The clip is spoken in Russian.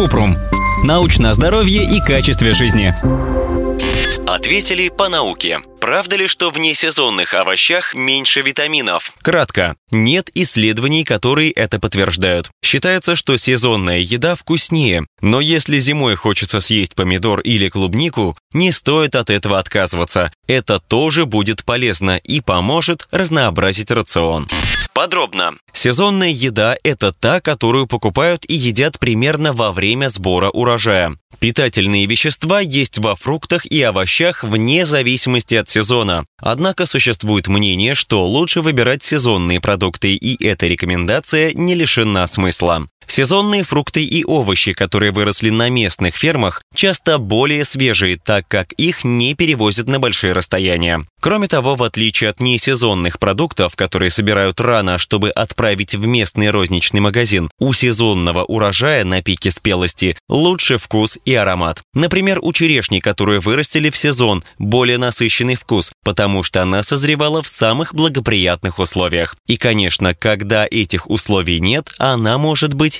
Купрум. Научное здоровье и качестве жизни. Ответили по науке. Правда ли, что в несезонных овощах меньше витаминов? Кратко. Нет исследований, которые это подтверждают. Считается, что сезонная еда вкуснее, но если зимой хочется съесть помидор или клубнику, не стоит от этого отказываться. Это тоже будет полезно и поможет разнообразить рацион. Подробно. Сезонная еда – это та, которую покупают и едят примерно во время сбора урожая. Питательные вещества есть во фруктах и овощах вне зависимости от сезона. Однако существует мнение, что лучше выбирать сезонные продукты, и эта рекомендация не лишена смысла. Сезонные фрукты и овощи, которые выросли на местных фермах, часто более свежие, так как их не перевозят на большие расстояния. Кроме того, в отличие от несезонных продуктов, которые собирают рано, чтобы отправить в местный розничный магазин, у сезонного урожая на пике спелости лучше вкус и аромат. Например, у черешни, которую вырастили в сезон, более насыщенный вкус, потому что она созревала в самых благоприятных условиях. И, конечно, когда этих условий нет, она может быть